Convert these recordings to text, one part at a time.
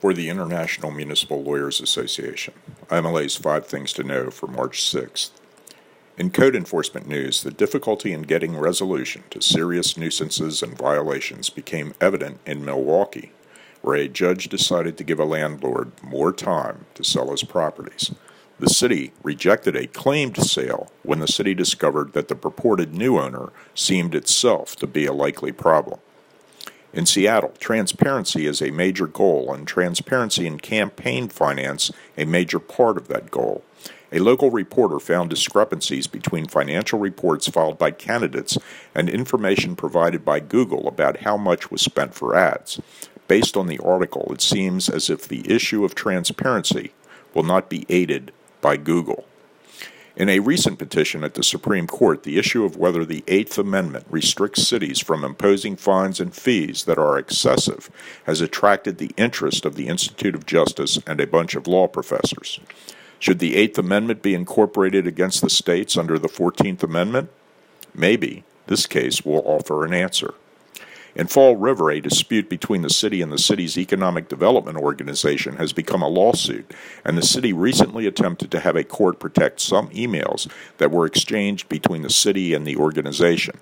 For the International Municipal Lawyers Association, IMLA's Five Things to Know for March 6th. In code enforcement news, the difficulty in getting resolution to serious nuisances and violations became evident in Milwaukee, where a judge decided to give a landlord more time to sell his properties. The city rejected a claimed sale when the city discovered that the purported new owner seemed itself to be a likely problem. In Seattle, transparency is a major goal, and transparency in campaign finance a major part of that goal. A local reporter found discrepancies between financial reports filed by candidates and information provided by Google about how much was spent for ads. Based on the article, it seems as if the issue of transparency will not be aided by Google. In a recent petition at the Supreme Court, the issue of whether the Eighth Amendment restricts cities from imposing fines and fees that are excessive has attracted the interest of the Institute of Justice and a bunch of law professors. Should the Eighth Amendment be incorporated against the states under the Fourteenth Amendment? Maybe. This case will offer an answer. In Fall River, a dispute between the city and the city's economic development organization has become a lawsuit, and the city recently attempted to have a court protect some emails that were exchanged between the city and the organization.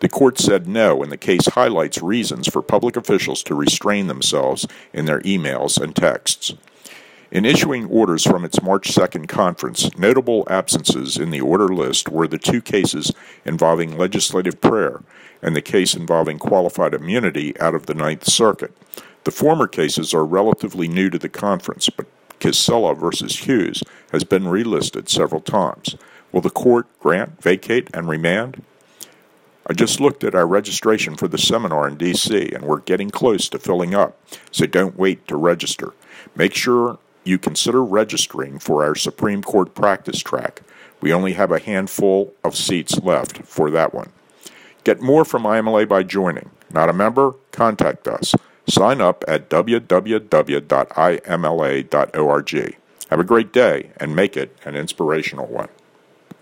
The court said no, and the case highlights reasons for public officials to restrain themselves in their emails and texts. In issuing orders from its March 2nd conference, notable absences in the order list were the two cases involving legislative prayer and the case involving qualified immunity out of the Ninth Circuit. The former cases are relatively new to the conference, but Kisela v. Hughes has been relisted several times. Will the court grant, vacate, and remand? I just looked at our registration for the seminar in DC and we're getting close to filling up, so don't wait to register. Make sure you consider registering for our Supreme Court practice track. We only have a handful of seats left for that one. Get more from IMLA by joining. Not a member? Contact us. Sign up at www.imla.org. Have a great day and make it an inspirational one.